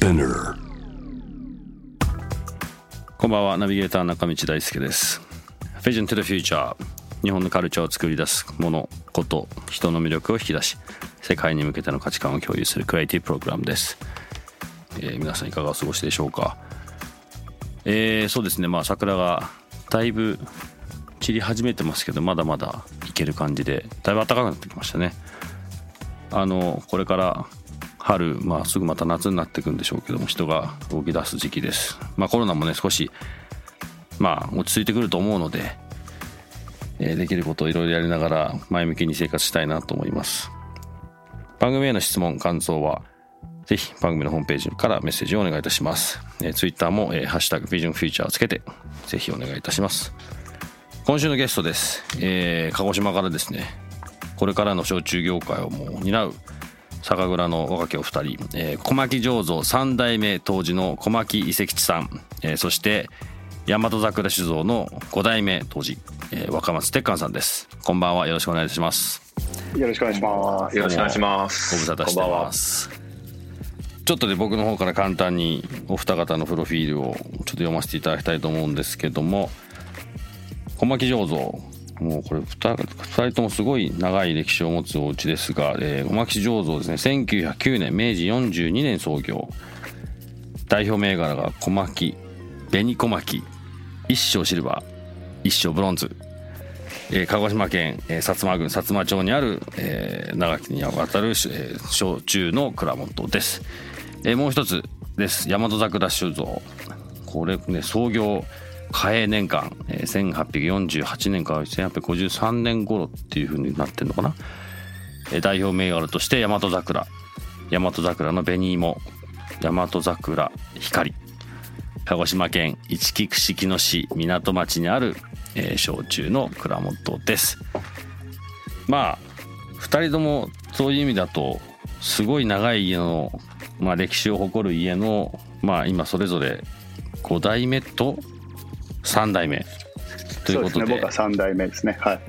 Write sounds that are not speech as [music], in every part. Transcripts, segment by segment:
こんばんは。ナビゲーター中道大輔です。Vision to the Future 日本のカルチャーを作り出すものこと人の魅力を引き出し世界に向けての価値観を共有するクリエイティブプログラムです、えー、皆さんいかがお過ごしでしょうか？えー、そうですね。まあ桜がだいぶ散り始めてますけどまだまだいける感じでだいぶ暖かくなってきましたね。あのこれから春、まあ、すぐまた夏になっていくんでしょうけども人が動き出す時期です、まあ、コロナもね少し、まあ、落ち着いてくると思うので、えー、できることをいろいろやりながら前向きに生活したいなと思います。番組への質問感想はぜひ番組のホームページからメッセージをお願いいたします、えー、ツイッターも、えー、ハッシュタグビジョンフューチャーをつけてぜひお願いいたします。今週のゲストです、えー、鹿児島からですね。これからの焼酎業界をもう担う酒蔵の若きお二人、えー、小牧醸造三代目当時の小牧遺跡地さん、えー、そして大和桜酒造の五代目当時、えー、若松鉄寛さんです。こんばんは。よろしくお願いします。よろしくお願いします。よろしくお願いします。ご無沙汰してます。ちょっとで僕の方から簡単にお二方のプロフィールをちょっと読ませていただきたいと思うんですけども小牧醸造もうこれ 2, 2人ともすごい長い歴史を持つお家ですが、えー、小牧醸造ですね。1909年明治42年創業。代表銘柄が小牧紅小牧一生シルバー一生ブロンズ、えー、鹿児島県、えー、薩摩郡薩摩町にある、えー、長きにわたる、えー、焼酎の蔵元です、えー、もう一つです。大和桜酒造。これね創業嘉永年間、えー、1848年から1853年頃っていう風になってんのかな、えー、代表銘柄として大和桜。大和桜の紅芋。大和桜光。鹿児島県一木串木野市港町にある、えー、焼酎の蔵元です。まあ2人ともそういう意味だとすごい長い家の、まあ、歴史を誇る家のまあ今それぞれ5代目と3代目。ということで、ね、僕は3代目ですね。はい。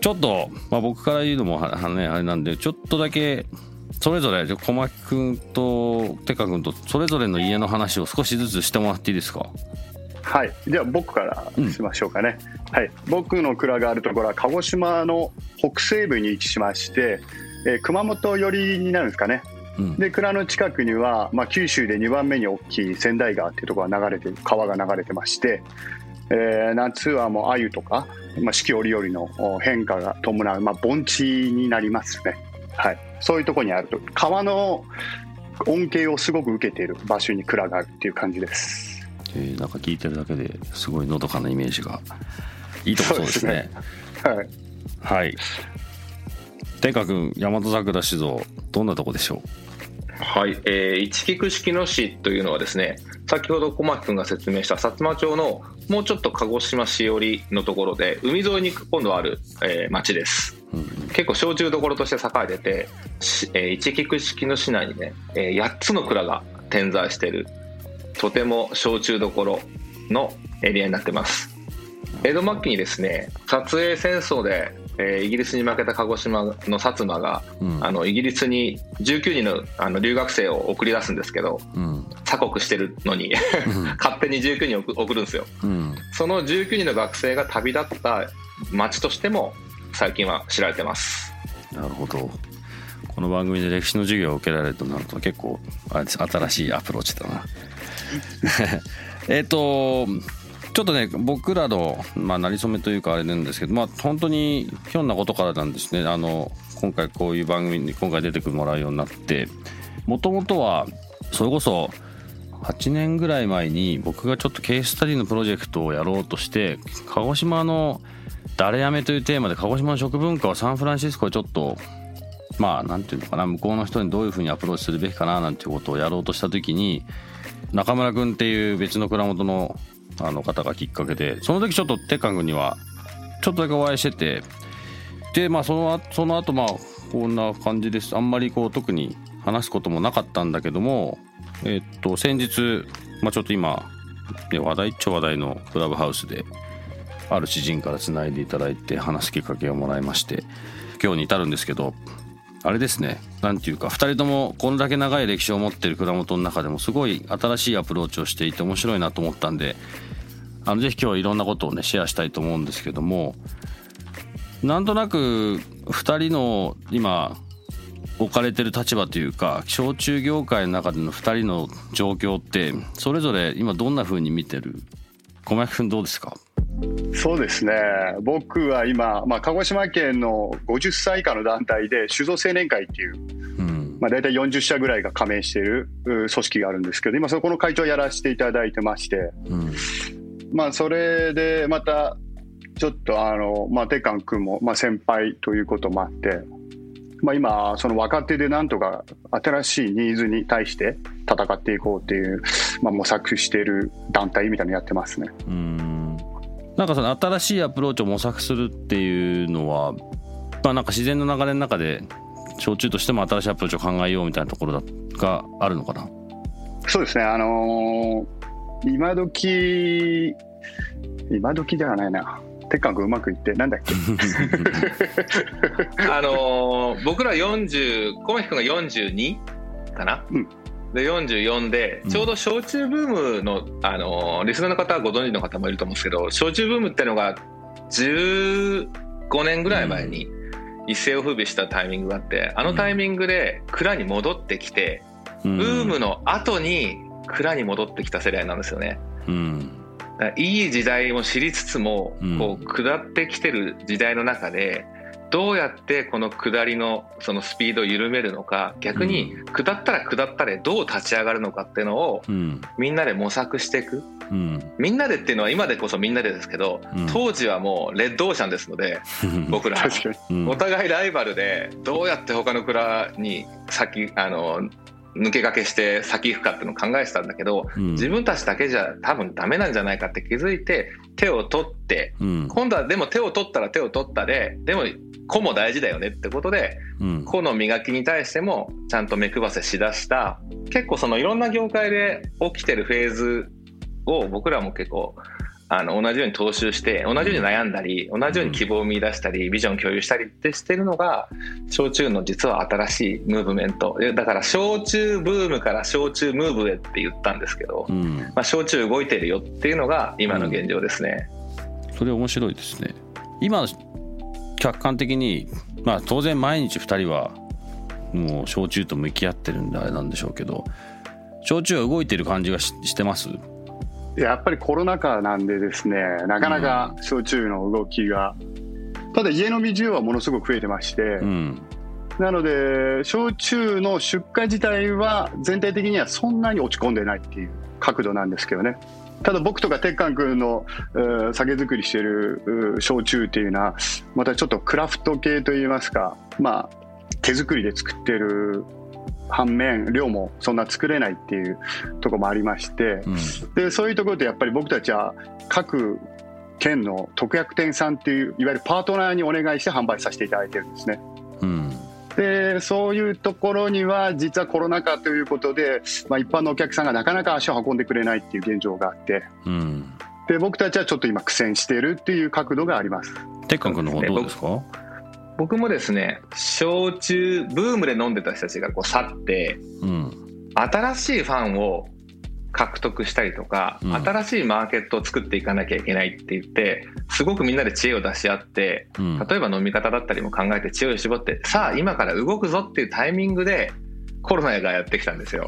ちょっと、まあ、僕から言うのもは、ね、あれなんでちょっとだけそれぞれ小牧君とテカ君とそれぞれの家の話を少しずつしてもらっていいですか？はい。じゃあ僕からしましょうかね、うん、はい。僕の蔵があるところは鹿児島の北西部に位置しまして、えー、熊本寄りになるんですかねで蔵の近くには、まあ、九州で2番目に大きい千代川っていうところが流れて川が流れてまして、えー、夏はもう鮎とか、まあ、四季折々の変化が伴う、まあ、盆地になりますね、はい、そういうところにあると。川の恩恵をすごく受けている場所に蔵があるっていう感じです、えー、なんか聞いてるだけですごいのどかなイメージがいいとこ [laughs] そうですね。はい、はい。天下君大和桜酒造どんなとこでしょう？はい、えー、一菊式の市というのはですね先ほど小牧君が説明した薩摩町のもうちょっと鹿児島市寄りのところで海沿いに今度ある、えー、町です、うん、結構焼酎どころとして栄えてて、えー、一菊式の市内にね、えー、8つの蔵が点在しているとても焼酎どころのエリアになってます。江戸末期にですね撮影戦争でえー、イギリスに負けた鹿児島の薩摩が、うん、あのイギリスに19人のあの留学生を送り出すんですけど、うん、鎖国してるのに [laughs] 勝手に19人送るんですよ、うん、その19人の学生が旅立った町としても最近は知られてます。なるほど。この番組で歴史の授業を受けられるとなると結構新しいアプローチだな。[laughs] えっとちょっとね僕らの、まあ、なりそめというかあれなんですけどまあ本当にひょんなことからなんですね。あの今回こういう番組に今回出てくもらうようになって。もともとはそれこそ8年ぐらい前に僕がちょっとケーススタディのプロジェクトをやろうとして鹿児島の「誰やめ」というテーマで鹿児島の食文化をサンフランシスコでちょっとまあなんていうのかな向こうの人にどういうふうにアプローチするべきかななんていうことをやろうとした時に中村君っていう別の蔵元のあの方がきっかけでその時ちょっと鉄管君にはちょっとだけお会いしててでまあそのその後まあこんな感じです。あんまりこう特に話すこともなかったんだけどもえっと先日、まあ、ちょっと今、ね、話題っちゃ話題のクラブハウスである知人からつないでいただいて話すきっかけをもらいまして今日に至るんですけどあれですね。何ていうか2人ともこれだけ長い歴史を持ってる蔵元の中でもすごい新しいアプローチをしていて面白いなと思ったんであのぜひ今日はいろんなことをねシェアしたいと思うんですけどもなんとなく2人の今置かれてる立場というか焼酎業界の中での2人の状況ってそれぞれ今どんな風に見てる？小牧君どうですか？そうですね。僕は今、まあ、鹿児島県の50歳以下の団体で酒造青年会っていう、うん、まあ、大体40社ぐらいが加盟している組織があるんですけど今そこの会長をやらせていただいてまして、うん、まあ、それでまたちょっとあの、まあ、テカン君も、まあ、先輩ということもあって、まあ、今その若手でなんとか新しいニーズに対して戦っていこうっていう、まあ、模索している団体みたいなのやってますね。うんなんかその新しいアプローチを模索するっていうのは、まあ、なんか自然の流れの中で焼酎としても新しいアプローチを考えようみたいなところがあるのかな？そうですねあのー、今時今時ではないな。鉄管がうまくいってなんだっけ？[laughs] あのー、僕ら40小牧君が42かな、うん、で44でちょうど焼酎ブームの、あのリスナーの方はご存知の方もいると思うんですけど焼酎ブームっていうのが15年ぐらい前に一世を風靡したタイミングがあってあのタイミングで蔵に戻ってきて、ブームの後に蔵に戻ってきた世代なんですよね。うん。いい時代も知りつつもこう下ってきてる時代の中でどうやってこの下りのそのスピードを緩めるのか逆に下ったら下ったでどう立ち上がるのかっていうのをみんなで模索していく、うん、みんなでっていうのは今でこそみんなでですけど、うん、当時はもうレッドオーシャンですので [laughs] 僕らお互いライバルでどうやって他の蔵に先あの抜け駆けして先行くかっていうのを考えてたんだけど、うん、自分たちだけじゃ多分ダメなんじゃないかって気づいて手を取って、うん、今度はでも手を取ったら手を取ったででも個も大事だよねってことで、うん、個の磨きに対してもちゃんと目配せしだした。結構そのいろんな業界で起きてるフェーズを僕らも結構あの同じように踏襲して同じように悩んだり同じように希望を見出したりビジョン共有したりってしてるのが焼酎の実は新しいムーブメント。だから焼酎ブームから焼酎ムーブへって言ったんですけど、うん、まあ、焼酎動いてるよっていうのが今の現状ですね、うん、それ面白いですね。今客観的にまあ当然毎日2人はもう焼酎と向き合ってるんであれなんでしょうけど焼酎は動いてる感じがしてます？やっぱりコロナ禍なんでですねなかなか焼酎の動きが、うん、ただ家飲み需要はものすごく増えてまして、うん、なので焼酎の出荷自体は全体的にはそんなに落ち込んでないっていう角度なんですけどね。ただ僕とか鉄管君の酒造りしてる焼酎っていうのはまたちょっとクラフト系といいますかまあ手作りで作ってる反面量もそんな作れないっていうとこもありまして、うん、でそういうところでやっぱり僕たちは各県の特約店さんっていういわゆるパートナーにお願いして販売させていただいてるんですね。うんでそういうところには実はコロナ禍ということで、まあ、一般のお客さんがなかなか足を運んでくれないっていう現状があって、うん、で僕たちはちょっと今苦戦しているっていう角度があります。鉄君の方どうですか？僕もですね焼酎ブームで飲んでた人たちがこう去って、うん、新しいファンを獲得したりとか、うん、新しいマーケットを作っていかなきゃいけないって言ってすごくみんなで知恵を出し合って、うん、例えば飲み方だったりも考えて知恵を絞ってさあ今から動くぞっていうタイミングでコロナがやってきたんですよ。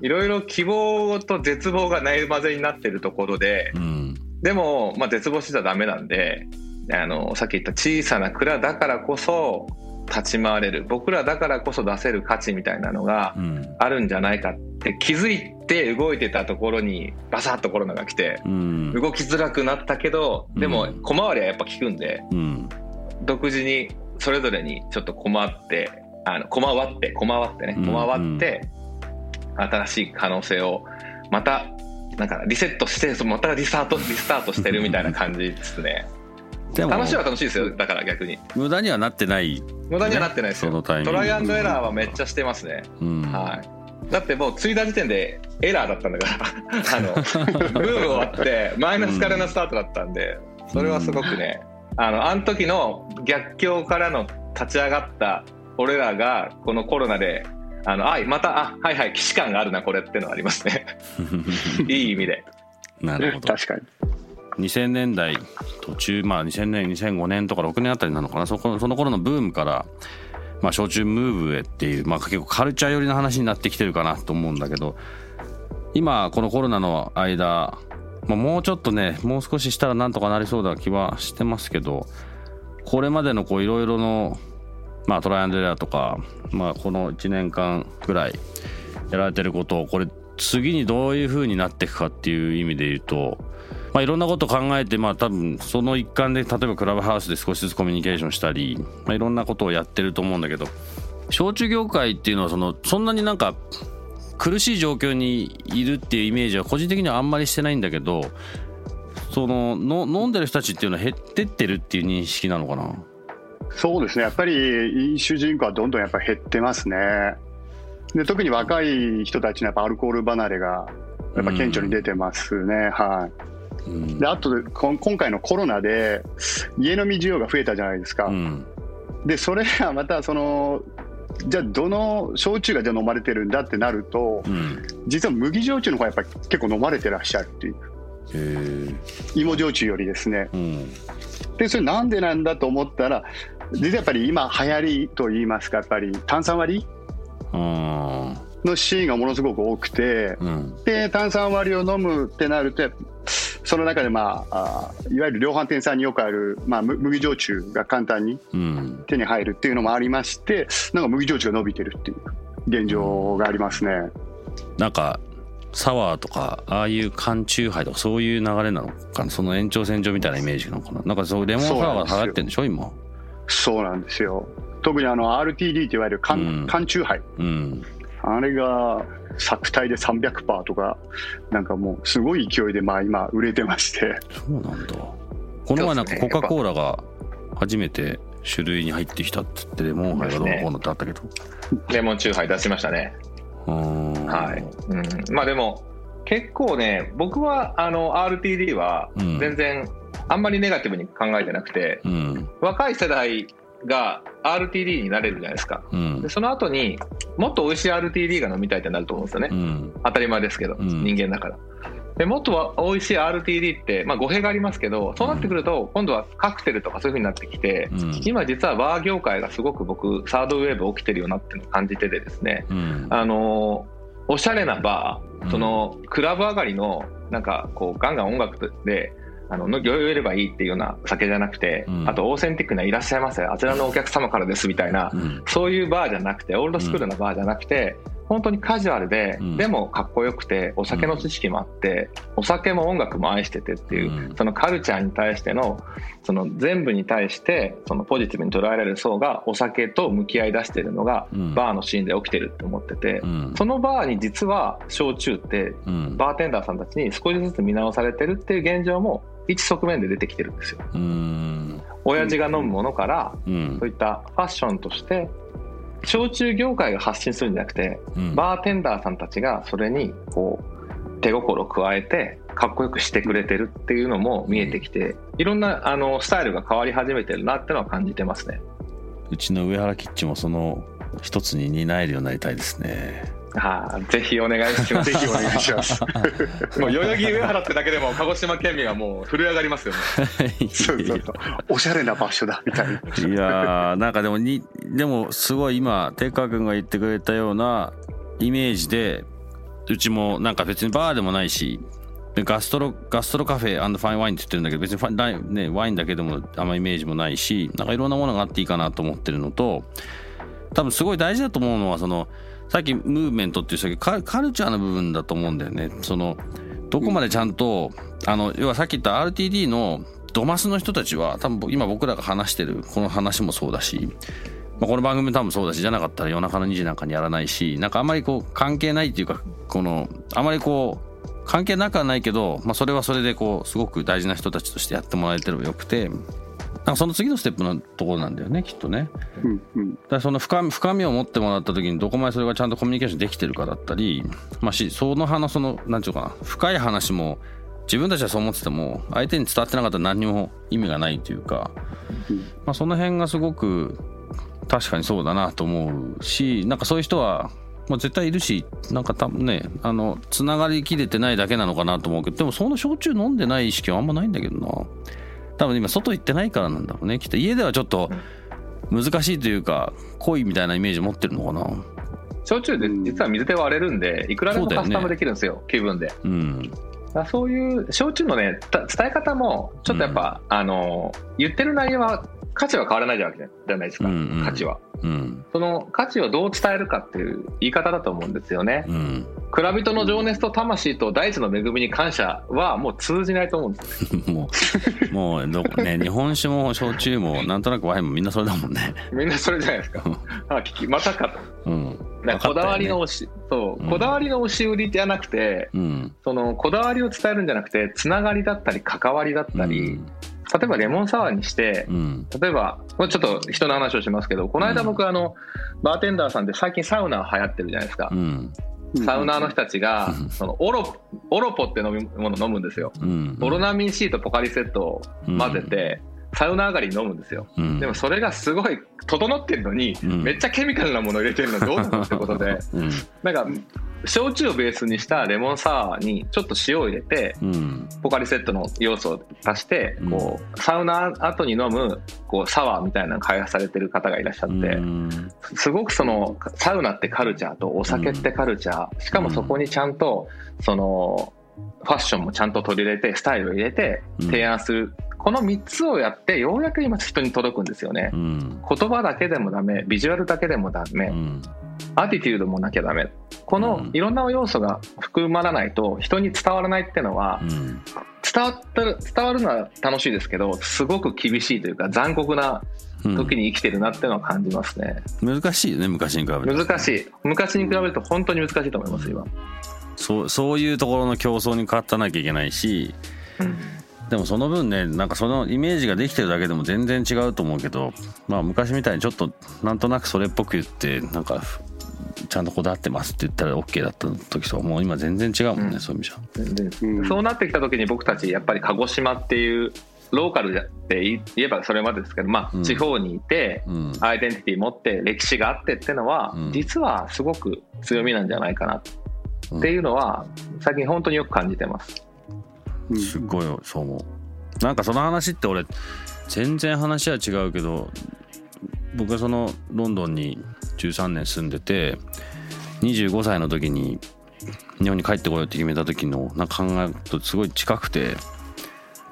いろいろ希望と絶望がない混ぜになってるところで、うん、でも、まあ、絶望してたらダメなんであのさっき言った小さな蔵だからこそ立ち回れる。僕らだからこそ出せる価値みたいなのがあるんじゃないかって気づいて動いてたところにバサッとコロナが来て、動きづらくなったけどでも小回りはやっぱ効くんで、独自にそれぞれにちょっと困ってあの駒割って駒割ってね駒割って、新しい可能性をまたなんかリセットしてまたリスタートリスタートしてるみたいな感じですねでも。楽しいは楽しいですよだから逆に。無駄にはなってない、無駄にはなってないですよ。トライアンドエラーはめっちゃしてますね、うん、はい。だってもう継いだ時点でエラーだったんだから。[laughs] あの [laughs] ブーム終わってマイナスからのスタートだったんでそれはすごくね、あのあの時の逆境からの立ち上がった俺らがこのコロナであのあまたあはいはい既視感があるなこれっていうのはありますね。[laughs] いい意味で。なるほど。確かに2000年代途中まあ2000年2005年とか6年あたりなのかな。そこその頃のブームからまあ焼酎ムーブへっていうまあ結構カルチャー寄りの話になってきてるかなと思うんだけど今このコロナの間、まあ、もうちょっとねもう少ししたらなんとかなりそうな気はしてますけどこれまでのこういろいろのまあ、トライアンドエラーとか、まあ、この1年間ぐらいやられてることをこれ次にどういう風になっていくかっていう意味で言うと、まあ、いろんなことを考えて、まあ、多分その一環で例えばクラブハウスで少しずつコミュニケーションしたり、まあ、いろんなことをやってると思うんだけど焼酎業界っていうのはそのそんなになんか苦しい状況にいるっていうイメージは個人的にはあんまりしてないんだけどそのの飲んでる人たちっていうのは減ってってるっていう認識なのかな？そうですね、やっぱり飲酒人口はどんどんやっぱ減ってますね。で特に若い人たちのやっぱアルコール離れがやっぱ顕著に出てますね。はい。であと今回のコロナで家飲み需要が増えたじゃないですか。うん、でそれがまたそのじゃあどの焼酎がじゃ飲まれてるんだってなると、うん、実は麦焼酎の方がやっぱり結構飲まれてらっしゃるっていう。芋焼酎よりですね。うん、でそれなんでなんだと思ったら実はやっぱり今流行りと言いますかやっぱり炭酸割りのシーンがものすごく多くて、うん、で炭酸割りを飲むってなるとその中で、まあ、あいわゆる量販店さんによくある、まあ、麦焼酎が簡単に手に入るっていうのもありまして、なんか麦焼酎が伸びてるっていう現状がありますね。なんかサワーとかああいう缶チューハイとかそういう流れなのかな？その延長線上みたいなイメージなのかな？なんかそうレモンサワーが流行ってんでしょ？今。そうなんですよ。特にあの RTD といわれる缶,、うん、缶チューハイ、うん、あれが作体で300%とか、なんかもうすごい勢いでまあ今売れてまして。そうなんだ。この前なんかコカ・コーラが初めて種類に入ってきたって言ってレモンハイがどうのこうのってあったけど、レモンチューハイ出しましたね。はい。うん、まあでも結構ね、僕はあの RTD は全然あんまりネガティブに考えてなくて、うん、若い世代が RTD になれるじゃないですか、うん、でその後にもっと美味しい RTD が飲みたいってなると思うんですよね、うん、当たり前ですけど、人間だから。でもっと美味しい RTD って、まあ、語弊がありますけどそうなってくると今度はカクテルとかそういうふうになってきて、今実はバー業界がすごく僕サードウェーブ起きてるよなっていうのを感じててですね、あのおしゃれなバーそのクラブ上がりのなんかこうガンガン音楽であの酔えればいいっていうような酒じゃなくて、うん、あとオーセンティックな「いらっしゃいませあちらのお客様からです」みたいな、うん、そういうバーじゃなくてオールドスクールなバーじゃなくて、本当にカジュアルで、うん、でもかっこよくてお酒の知識もあって、お酒も音楽も愛しててっていう、そのカルチャーに対してのその全部に対してそのポジティブに捉えられる層がお酒と向き合い出してるのが、バーのシーンで起きてるって思ってて、そのバーに実は焼酎って、バーテンダーさんたちに少しずつ見直されてるっていう現状も一側面で出てきてるんですよ。親父が飲むものから、そういったファッションとして焼酎業界が発信するんじゃなくて、バーテンダーさんたちがそれにこう手心を加えてかっこよくしてくれてるっていうのも見えてきて、いろんなあのスタイルが変わり始めてるなってのは感じてますね。うちの上原キッチンもその一つに担えるようになりたいですね。はあ、ぜひお願いします。ぜひお願いします。[laughs] もう代々木上原ってだけでも鹿児島県民はもう震え上がりますよね。[laughs] そうそうそう。おしゃれな場所だみたいな。いやなんかでもにでもすごい今テカ君が言ってくれたようなイメージでうちもなんか別にバーでもないし。ガストロガストロカフェファインワインって言ってるんだけど別にファイ、ね、ワインだけでもあんまイメージもないしなんかいろんなものがあっていいかなと思ってるのと多分すごい大事だと思うのはそのさっきムーブメントって言ったけどカルチャーの部分だと思うんだよね。そのどこまでちゃんと、あの要はさっき言った RTD のドマスの人たちは多分今僕らが話してるこの話もそうだし、まあ、この番組多分そうだしじゃなかったら夜中の2時なんかにやらないしなんかあんまりこう関係ないっていうかこのあまりこう関係なくはないけど、まあ、それはそれでこうすごく大事な人たちとしてやってもらえてればよくてなんかその次のステップのところなんだよねきっとね。うんうん、だその深深みを持ってもらった時にどこまでそれがちゃんとコミュニケーションできてるかだったり、まあし、その話その何て言うかな深い話も自分たちはそう思ってても相手に伝わってなかったら何にも意味がないというか、まあ、その辺がすごく確かにそうだなと思うしなんかそういう人はまあ、絶対いるしなんか多分ねあのつながりきれてないだけなのかなと思うけどでもその焼酎飲んでない意識はあんまないんだけどな多分今外行ってないからなんだろうね。きっと家ではちょっと難しいというか濃いみたいなイメージ持ってるのかな。焼酎で実は水で割れるんでいくらでもカスタムできるんですよ、ね、気分で、うん、そういう焼酎のね伝え方もちょっとやっぱ、うん、あの言ってる内容は価値は変わらないじゃないですか、うんうん、価値は、うん、その価値をどう伝えるかっていう言い方だと思うんですよね、うん、蔵人の情熱と魂と大地の恵みに感謝はもう通じないと思うんです [laughs] もうもうどね日本酒も焼酎もなんとなくワインもみんなそれだもんね。[laughs] みんなそれじゃないですか。あ聞きまたかと、うん、こだわりの押し、そう、こだわりの押し売りじゃなくて、うん、そのこだわりを伝えるんじゃなくてつながりだったり関わりだったり、例えばレモンサワーにして、うん、例えばちょっと人の話をしますけどこの間僕あの、バーテンダーさんで最近サウナ流行ってるじゃないですか、うん、サウナーの人たちが、そのオロオロポって飲み物飲むんですよ、うん、オロナミン C とポカリセットを混ぜて、サウナ上がりに飲むんですよ、うん、でもそれがすごい整ってるのに、うん、めっちゃケミカルなもの入れてるのどうなのってことで、うん、なんか焼酎をベースにしたレモンサワーにちょっと塩を入れて、ポカリセットの要素を足して、こうサウナ後に飲むこうサワーみたいなの開発されてる方がいらっしゃって、すごくそのサウナってカルチャーとお酒ってカルチャー、しかもそこにちゃんとそのファッションもちゃんと取り入れてスタイルを入れて提案するこの3つをやってようやく今人に届くんですよね、うん、言葉だけでもダメビジュアルだけでもダメ、うん、アティテュードもなきゃダメ。このいろんな要素が含まらないと人に伝わらないっていうのは、うん、伝わった伝わるのは楽しいですけどすごく厳しいというか残酷な時に生きてるなっていうのは感じますね、難しいよね昔に比べると難しい。昔に比べると本当に難しいと思います今。そうそういうところの競争に勝たなきゃいけないし、うんでもその分ねなんかそのイメージができてるだけでも全然違うと思うけどまあ昔みたいにちょっとなんとなくそれっぽく言ってなんかちゃんとこだわってますって言ったら OK だった時ともう今全然違うもんね、うん、そういう意味じゃ。そうなってきた時に僕たちやっぱり鹿児島っていうローカルで言えばそれまでですけど、まあ、地方にいて、アイデンティティ持って歴史があってっていうのは、実はすごく強みなんじゃないかなっていうのは最近本当によく感じてます。すごいそう思う。なんかその話って俺全然話は違うけど僕はそのロンドンに13年住んでて25歳の時に日本に帰ってこようって決めた時のなんか考えとすごい近くて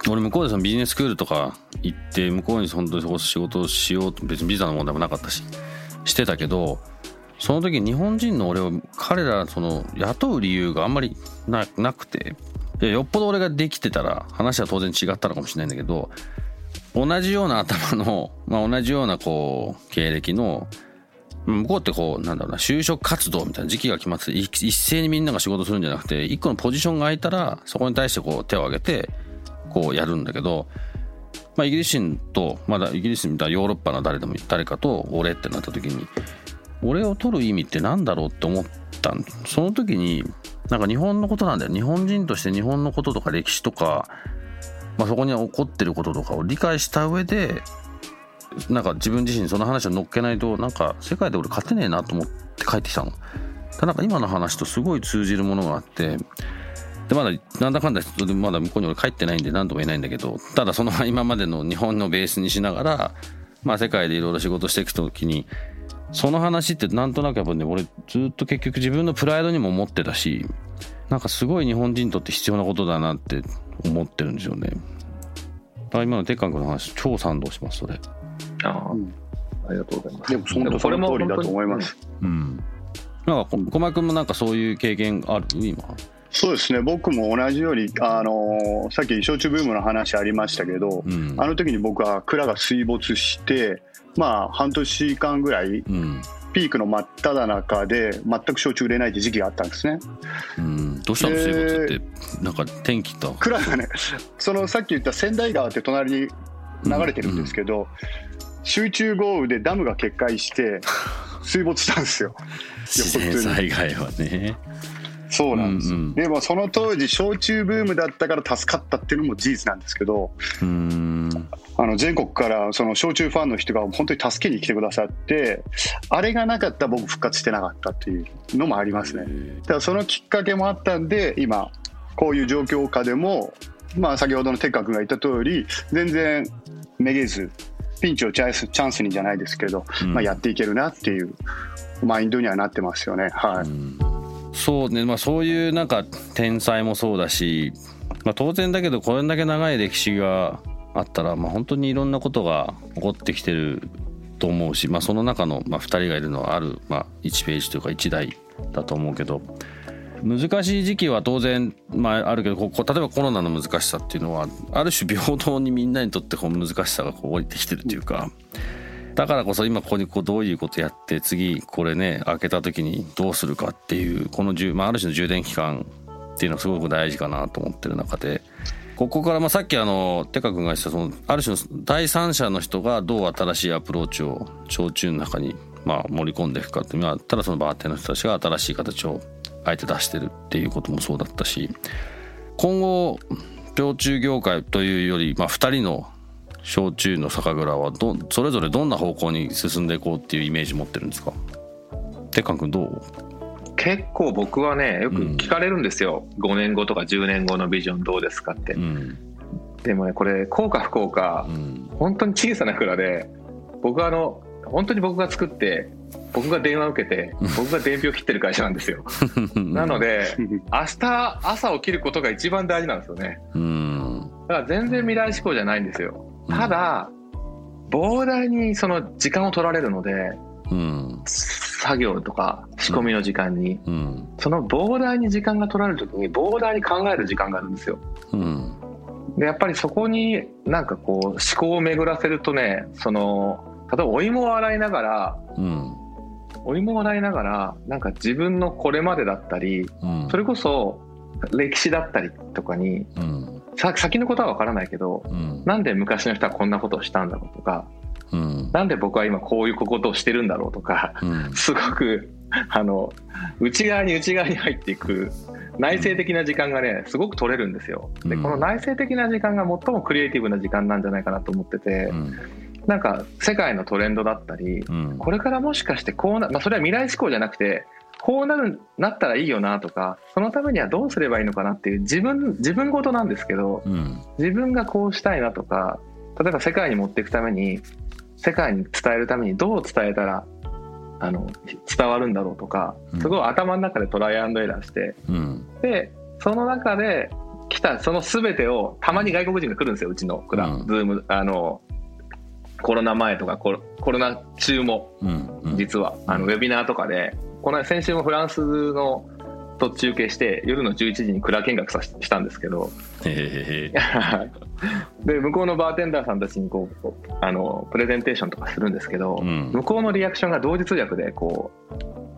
俺向こうでそのビジネススクールとか行って向こうに本当に仕事をしようと別にビザの問題もなかったししてたけどその時日本人の俺を彼らその雇う理由があんまりなくてよっぽど俺ができてたら話は当然違ったのかもしれないんだけど同じような頭の、まあ、同じようなこう経歴の向こうってこうなんだろうな就職活動みたいな時期が決まって一斉にみんなが仕事するんじゃなくて一個のポジションが空いたらそこに対してこう手を挙げてこうやるんだけど、まあ、イギリス人とまだイギリスみたいなヨーロッパの誰でも誰かと俺ってなった時に俺を取る意味って何だろうって思ったその時になんか日本のことなんだよ日本人として日本のこととか歴史とか、まあ、そこに起こってることとかを理解した上でなんか自分自身その話を乗っけないとなんか世界で俺勝てねえなと思って帰ってきたの。なんか今の話とすごい通じるものがあってでまだなんだかんだまだ向こうに俺帰ってないんで何とも言えないんだけどただその今までの日本のベースにしながら、まあ、世界でいろいろ仕事していく時にその話ってなんとなくやっぱね俺ずっと結局自分のプライドにも思ってたしなんかすごい日本人にとって必要なことだなって思ってるんですよね。だから今のテッカン君の話超賛同しますそれ。ああ、うん、ありがとうございます。でもそその通りだと思います。うん。なんか駒君もなんかそういう経験ある？今そうですね僕も同じようにあのさっき焼酎ブームの話ありましたけど、うん、あの時に僕は蔵が水没してまあ半年間ぐらい、うんピークの真っ只中で全く焼酎売れないって時期があったんですね。うん、どうしたの水没って？なんか天気と蔵がねそのさっき言った仙台川って隣に流れてるんですけど、うんうん、集中豪雨でダムが決壊して水没したんですよ。自然災害はね。そうなんです、うんうん、でもその当時焼酎ブームだったから助かったっていうのも事実なんですけどあの全国からその焼酎ファンの人が本当に助けに来てくださってあれがなかったら僕復活してなかったっていうのもありますね。だからそのきっかけもあったんで今こういう状況下でもまあ先ほどのテッカ君が言った通り全然めげずピンチをチャンスチャンスにじゃないですけど、まあ、やっていけるなっていうマインドにはなってますよね。はい。そうね、まあ、そういうなんか天才もそうだし、まあ、当然だけどこれだけ長い歴史があったら、まあ、本当にいろんなことが起こってきてると思うし、まあ、その中の2人がいるのはある、まあ、1ページというか1台だと思うけど難しい時期は当然、まあ、あるけどここ例えばコロナの難しさっていうのはある種平等にみんなにとってこう難しさがこう降りてきてるというか。だからこそ今ここにこうどういうことやって次これね開けた時にどうするかっていうこの、まあ、ある種の充電期間っていうのはすごく大事かなと思ってる中でここからまあさっきあのテカ君がしたそのある種の第三者の人がどう新しいアプローチを焼酎の中にまあ盛り込んでいくかっていうのはただそのバーテンの人たちが新しい形をあえて出してるっていうこともそうだったし今後焼酎業界というより、まあ、2人の焼酎の酒蔵はどそれぞれどんな方向に進んでいこうっていうイメージ持ってるんですか？鉄管君どう？結構僕はねよく聞かれるんですよ、うん、5年後とか10年後のビジョンどうですかって、うん、でもねこれ幸か不幸か、うん、本当に小さな蔵で僕はあの本当に僕が作って僕が電話受けて僕が伝票切ってる会社なんですよ。[laughs] なので明日朝起きることが一番大事なんですよね。だから全然未来志向じゃないんですよただ、膨大にその時間を取られるので、うん、作業とか仕込みの時間に、うん、その膨大に時間が取られる時に膨大に考える時間があるんですよ。うん、でやっぱりそこになんかこう思考を巡らせるとねその例えばお芋を洗いながら、うん、お芋を洗いながらなんか自分のこれまでだったり、それこそ歴史だったりとかに、先のことは分からないけど、うん、なんで昔の人はこんなことをしたんだろうとか、うん、なんで僕は今こういうことをしてるんだろうとか、うん、すごくあの内側に内側に入っていく内省的な時間がねすごく取れるんですよ。でこの内省的な時間が最もクリエイティブな時間なんじゃないかなと思ってて。うん。なんか世界のトレンドだったり、これからもしかしてこうな、まあ、それは未来志向じゃなくてこうなるなったらいいよなとかそのためにはどうすればいいのかなっていう自分自分事なんですけど、うん、自分がこうしたいなとか例えば世界に持っていくために世界に伝えるためにどう伝えたらあの伝わるんだろうとかすごい頭の中でトライアンドエラーして、うん、でその中で来たその全てをたまに外国人が来るんですようちの蔵、うん、ズームあのコロナ前とかコロナ中も、実は。あのウェビナーとかでこの先週もフランスのと中継して夜の11時に蔵見学さしたんですけど [laughs] で向こうのバーテンダーさんたちにこうあのプレゼンテーションとかするんですけど、うん、向こうのリアクションが同時通訳でこ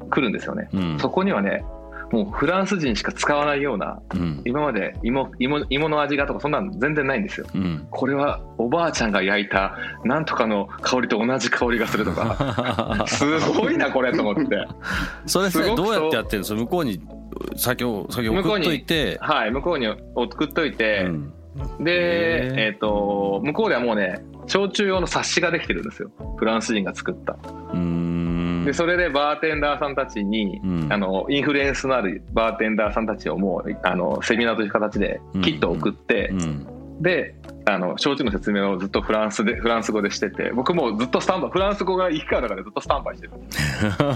う来るんですよね、うん、そこにはねもうフランス人しか使わないような、うん、今まで芋芋芋の味がとかそんなの全然ないんですよ、うん、これはおばあちゃんが焼いたなんとかの香りと同じ香りがするとか。[laughs] すごいなこれと思って。それどうやってやってるんですか向こうに先を先送っといて。はい向こうに送っといて、うん、でえっ、ー、と向こうではもうね焼酎用の冊子ができてるんですよ。フランス人が作った。うんでそれでバーテンダーさんたちに、うん、あのインフルエンスのあるバーテンダーさんたちをもうあのセミナーという形でキットを送って、うん、であの焼酎の説明をずっとフランスでフランス語でしてて僕もずっとスタンバイフランス語がいいからだからずっとスタンバイしてる。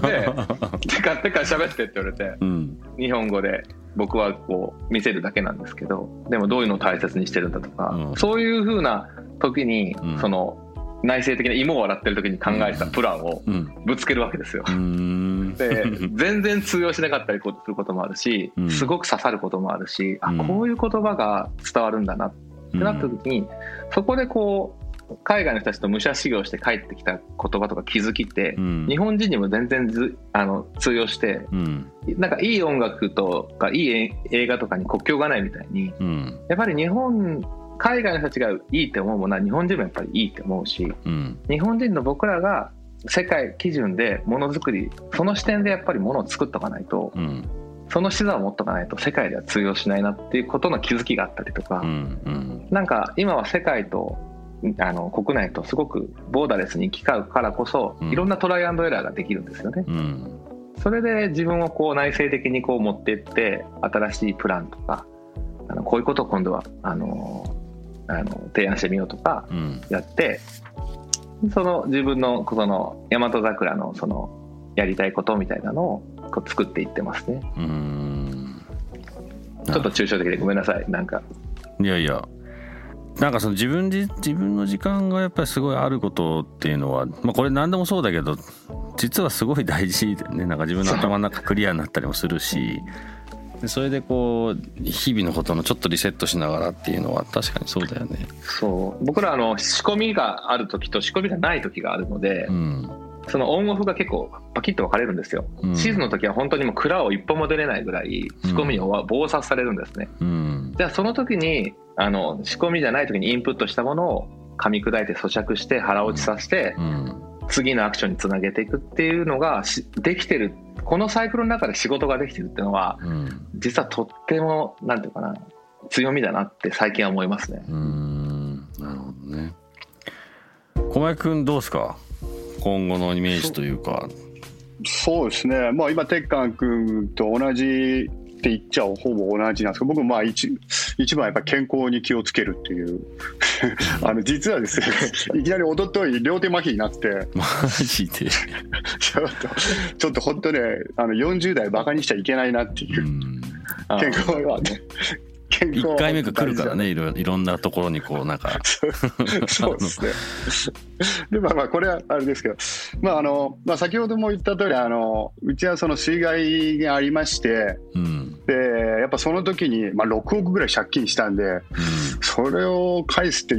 で「[laughs] てかてか喋って」って言われて、うん、日本語で僕はこう見せるだけなんですけどでもどういうのを大切にしてるんだとか、そういうふうな時に、その内省的な芋を洗ってる時に考えたプランをぶつけるわけですよ。で全然通用しなかったりすることもあるしすごく刺さることもあるし、あこういう言葉が伝わるんだなってなった時にそこでこう海外の人たちと武者修行して帰ってきた言葉とか気づきって、うん、日本人にも全然ずあの通用して、うん、なんかいい音楽とかいい映画とかに国境がないみたいに、うん、やっぱり日本海外の人たちがいいって思うものは日本人もやっぱりいいって思うし、うん、日本人の僕らが世界基準でものづくりその視点でやっぱりものを作っとかないと、うん、その視座を持っとかないと世界では通用しないなっていうことの気づきがあったりとか、うんうん、なんか今は世界とあの国内とすごくボーダレスに行き交うからこそ、いろんなトライアンドエラーができるんですよね。それで自分をこう内省的にこう持っていって新しいプランとかあのこういうことを今度はあのあの提案してみようとかやって、うん、その自分のその大和桜のそのやりたいことみたいなのをこう作っていってますね。ちょっと抽象的でごめんなさい。なんか。いやいや。なんかその自分自分の時間がやっぱりすごいあることっていうのは、まあ、これ何でもそうだけど実はすごい大事でねなんか自分の頭の中クリアになったりもするしそれでこう日々のことのちょっとリセットしながらっていうのは確かにそうだよね。そう。僕らあの仕込みがある時と仕込みがない時があるので、うん、そのオンオフが結構パキッと分かれるんですよ、うん、シーズンの時は本当にもう蔵を一歩も出れないぐらい仕込みに暴殺されるんですね、うん、じゃあその時にあの仕込みじゃない時にインプットしたものを噛み砕いて咀嚼して腹落ちさせて、次のアクションにつなげていくっていうのができてるこのサイクルの中で仕事ができてるっていうのは、うん、実はとってもなんていうかな強みだなって最近は思いますね。うんなるほどね。小林君どうですか？今後のイメージというか。そうですね、まあ、今、鉄管君と同じって言っちゃほぼ同じなんですけど僕まあ一一番やっぱ健康に気をつけるっていう。[laughs] あの実はですねいきなり一昨日両手麻痺になって。マジで？[laughs] ちょっとちょっと本当ねあの40代バカにしちゃいけないなっていう。健康はね1回目が来るからねいろいろんなところにこうなんか。[laughs] そうですね。[laughs] でまあまあこれはあれですけど。まああの、まあ、先ほども言った通りあのうちはその水害がありまして、うん、でやっぱその時に、まあ、6億ぐらい借金したんで、うん、それを返すって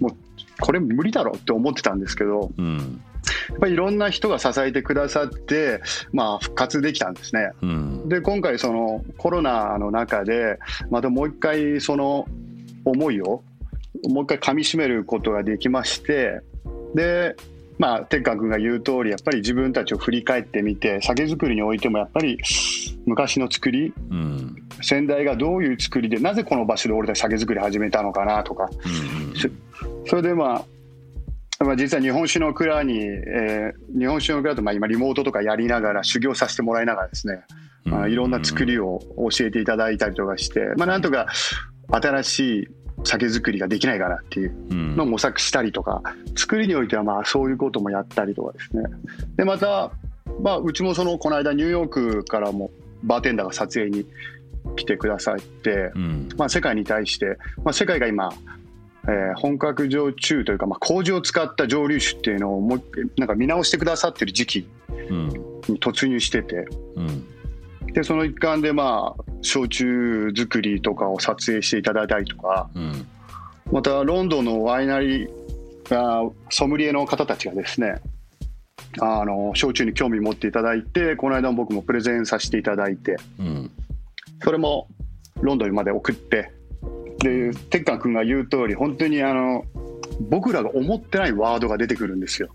もうこれ無理だろうって思ってたんですけど、うんやっぱりいろんな人が支えてくださって、まあ、復活できたんですね。うん、で今回そのコロナの中でまたもう一回その思いをもう一回かみしめることができましてでまあ、哲カ君が言う通りやっぱり自分たちを振り返ってみて酒造りにおいてもやっぱり昔の作り、うん、先代がどういう作りでなぜこの場所で俺たち酒造り始めたのかなとか、うん、それでまあまあ、実は日本酒の蔵に、えー、日本酒の蔵とまあ今リモートとかやりながら修行させてもらいながらですね、まあ、いろんな作りを教えていただいたりとかして、まあ、なんとか新しい酒造りができないかなっていうのを模索したりとか、作りにおいてはまあそういうこともやったりとかですね。でまた、まあ、うちもそのこの間ニューヨークからもバーテンダーが撮影に来てくださって、まあ、世界に対して、まあ、世界が今えー、本格焼酎というか、まあ、麹を使った蒸留酒っていうのをもうなんか見直してくださってる時期に突入してて、うん、でその一環でまあ焼酎作りとかを撮影していただいたりとか、うん、またロンドンのワイナリーソムリエの方たちがですねあの焼酎に興味持っていただいてこの間僕もプレゼンさせていただいて、うん、それもロンドンまで送ってで鉄管君が言う通り本当にあの僕らが思ってないワードが出てくるんですよ。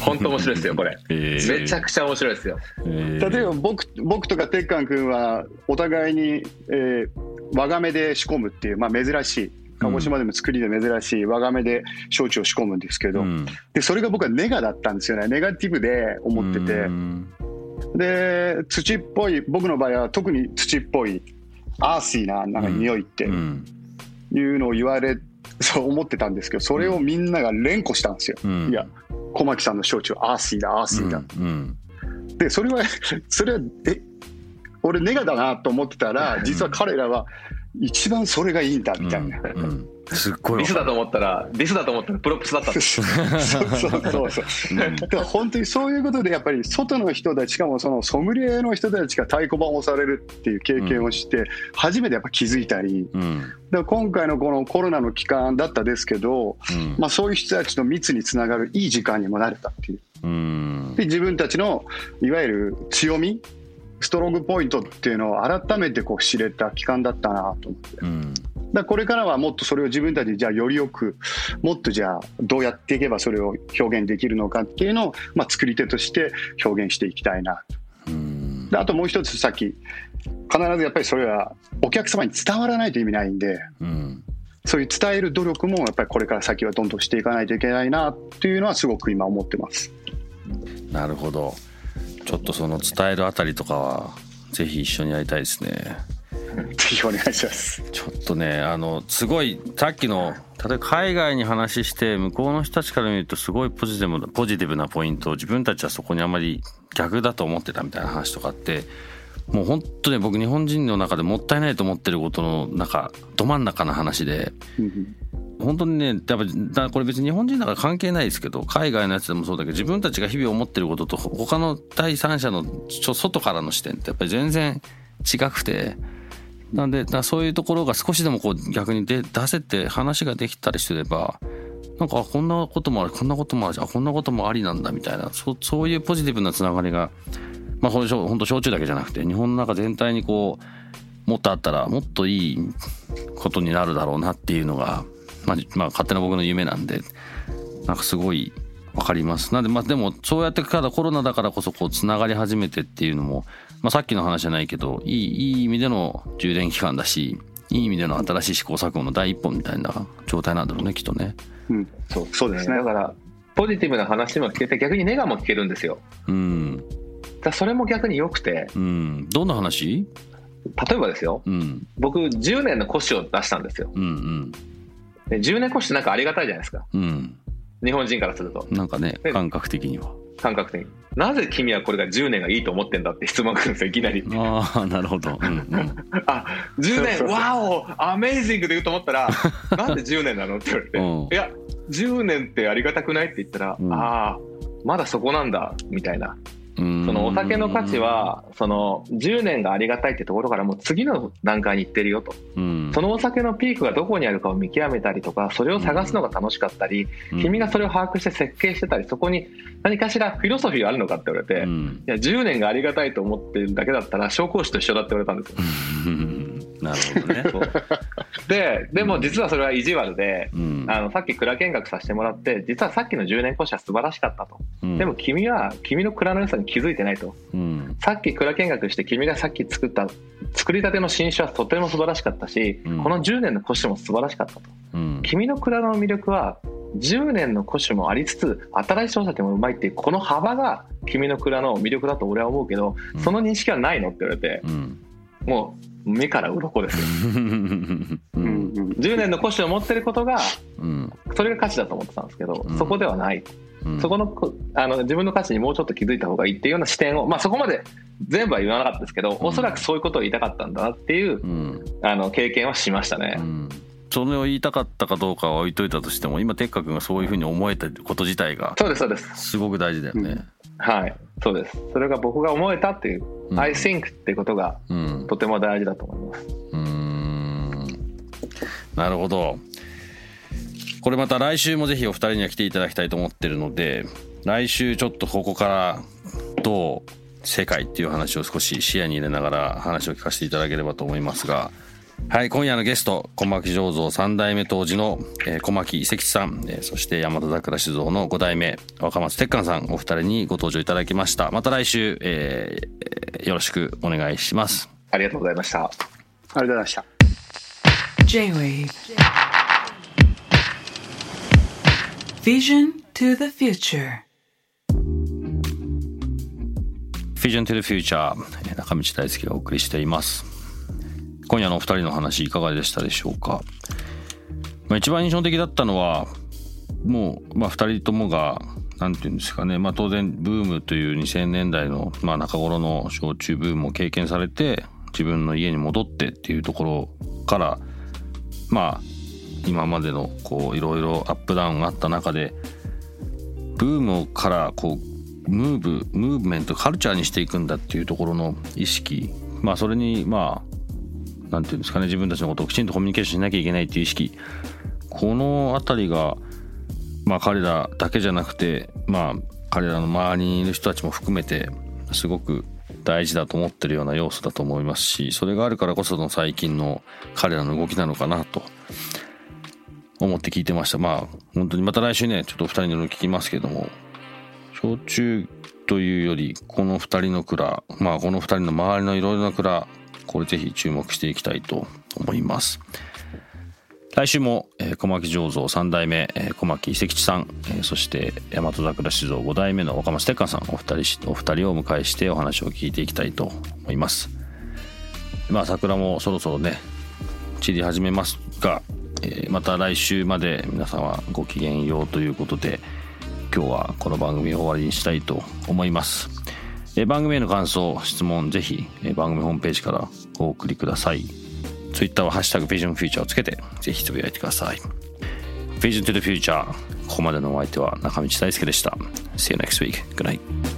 本当面白いですよこれ、[laughs] えー、めちゃくちゃ面白いですよ。えー、例えば僕僕とか鉄管君はお互いに、えー、和亀で仕込むっていう、まあ、珍しい。鹿児島でも作りで珍しい和亀で焼酎を仕込むんですけど、うん、でそれが僕はネガだったんですよね。ネガティブで思ってて、で土っぽい僕の場合は特に土っぽいアーシーななんか匂いって。いうのを言われ、[laughs] そう思ってたんですけどそれをみんなが連呼したんですよ、うん、いや小牧さんの焼酎アーシーだアーシーだ、うん。うん、でそれは [laughs] それはえ俺ネガだなと思ってたら実は彼らは一番それがいいんだみたいな、すっごいリスだと思ったらリスだと思ったらプロプスだったんです [laughs] そうそうそうそう、だから本当にそういうことでやっぱり外の人たちしかもそのソムリエの人たちが太鼓判を押されるっていう経験をして初めてやっぱ気づいたり、うん、だから今回のこのコロナの期間だったですけど、うん、まあ、そういう人たちの密につながるいい時間にもなれたっていう。うん、で自分たちのいわゆる強みストロングポイントっていうのを改めてこう知れた期間だったなと思って。うん。だこれからはもっとそれを自分たちでじゃあよりよくもっとじゃあどうやっていけばそれを表現できるのかっていうのを、まあ、作り手として表現していきたいなであともう一つさっき必ずやっぱりそれはお客様に伝わらないと意味ないんで、うん、そういう伝える努力もやっぱりこれから先はどんどんしていかないといけないなっていうのはすごく今思ってます。なるほどちょっとその伝えるあたりとかはぜひ一緒にやりたいですね。ぜひお願いしますちょっとねあのすごいさっきの例えば海外に話して向こうの人たちから見るとすごいポジティブなポジティブなポイントを自分たちはそこにあまり逆だと思ってたみたいな話とかってもう本当に僕日本人の中でもったいないと思ってることの中ど真ん中の話で本当にねやっぱこれ別に日本人だから関係ないですけど海外のやつでもそうだけど自分たちが日々思ってることと他の第三者の外からの視点ってやっぱり全然違くて。なんでそういうところが少しでもこう逆に出せて話ができたりすればなんかこんなこともあるこんなこともあるあこんなこともありなんだみたいなそそういうポジティブなつながりがまあ本当焼酎だけじゃなくて日本の中全体にこうもっとあったらもっといいことになるだろうなっていうのが、まあ、まあ勝手な僕の夢なんでなんかすごい分かります。なんでまあでもそうやってからコロナだからこそこうつながり始めてっていうのもまあ、さっきの話じゃないけどいいいい意味での充電期間だしいい意味での新しい試行錯誤の第一歩みたいな状態なんだろうねきっとね。うん、そうそうですねだからポジティブな話も聞けて逆にネガも聞けるんですよ。うん、だそれも逆に良くて、うん、どんな話？例えばですよ、うん、僕10年の古紙を出したんですよ。うんうん、で10年古紙ってなんかありがたいじゃないですか、うん、日本人からすると。なんかね感覚的には。感覚的に。なぜ君はこれが10年がいいと思ってんだって質問が来るんですよいきなり。ああなるほど。うんうん、[laughs] あ10年わおアメージングで言うと思ったら [laughs] なんで10年なのって言われて、うん、いや10年ってありがたくないって言ったら、うん、ああまだそこなんだみたいな。そのお酒の価値はその10年がありがたいってところからもう次の段階に行ってるよと、そのお酒のピークがどこにあるかを見極めたりとかそれを探すのが楽しかったり、君がそれを把握して設計してたりそこに何かしらフィロソフィーがあるのかって言われて、いや10年がありがたいと思ってるだけだったら紹興酒と一緒だって言われたんですよ。[laughs] なるほどね。[laughs] ででも実はそれは意地悪で、うん、あのさっき蔵見学させてもらって実はさっきの10年越しは素晴らしかったと、うん、でも君は君の蔵の良さに気づいてないと、うん、さっき蔵見学して君がさっき作った作りたての新酒はとても素晴らしかったし、この10年の越しも素晴らしかったと、君の蔵の魅力は10年の古酒もありつつ新しいお酒もうまいっていうこの幅が君の蔵の魅力だと俺は思うけど、その認識はないのって言われて、もう目から鱗ですよ、[laughs] うん、10年の古紙を持ってることが、それが価値だと思ってたんですけど、そこではない、そこのあの自分の価値にもうちょっと気づいた方がいいっていうような視点を、まあ、そこまで全部は言わなかったですけど、おそらくそういうことを言いたかったんだなっていう、あの経験はしましたね。それを言いたかったかどうかは置いといたとしても今哲君がそういうふうに思えたこと自体がそうですそうです。すごく大事だよね、はい。そうです。それが僕が思えたっていう、うん、I think ってことがとても大事だと思います。うん。なるほど。これまた来週もぜひお二人には来ていただきたいと思ってるので来週ちょっとここからどう世界っていう話を少し視野に入れながら話を聞かせていただければと思いますがはい、今夜のゲスト、小牧醸造三代目当時の、えー、小牧遺跡さん、えー、そして山田桜酒造の五代目、若松鉄寛さん、お二人にご登場いただきました。また来週、えー、よろしくお願いします。ありがとうございました。ありがとうございました。J-Wave Vision to the Future Vision to the Future 中道大輔がお送りしています。今夜のお二人の話いかがでしたでしょうか、まあ、一番印象的だったのはもう、まあ、2人ともが何て言うんですかね、まあ、当然ブームという2000年代の、まあ、中頃の焼酎ブームを経験されて自分の家に戻ってっていうところからまあ今までのこういろいろアップダウンがあった中でブームからこうムーブムーブメントカルチャーにしていくんだっていうところの意識まあそれにまああなんていうんですかね自分たちのことをきちんとコミュニケーションしなきゃいけないっていう意識。この辺りがまあ彼らだけじゃなくてまあ彼らの周りにいる人たちも含めてすごく大事だと思ってるような要素だと思いますしそれがあるからこその最近の彼らの動きなのかなと思って聞いてました。まあ本当にまた来週ねちょっと2人の聞きますけども焼酎というよりこの2人の蔵まあこの2人の周りのいろいろな蔵これぜひ注目していきたいと思います。来週も、えー、小牧醸造3代目、えー、小牧遺跡地さん、えー、そして大和桜酒造5代目の若松哲寛さんお二人お二人をお迎えしてお話を聞いていきたいと思います。まあ桜もそろそろね散り始めますがえー、また来週まで皆さんはごきげんようということで今日はこの番組を終わりにしたいと思います、え、番組への感想質問ぜひ、番組ホームページからお送りください Twitter は「ハッシュタグビジョンフューチャー」をつけてぜひつぶやいてください Vision to the Future ここまでのお相手は中道大輔でした See you next week. Good night.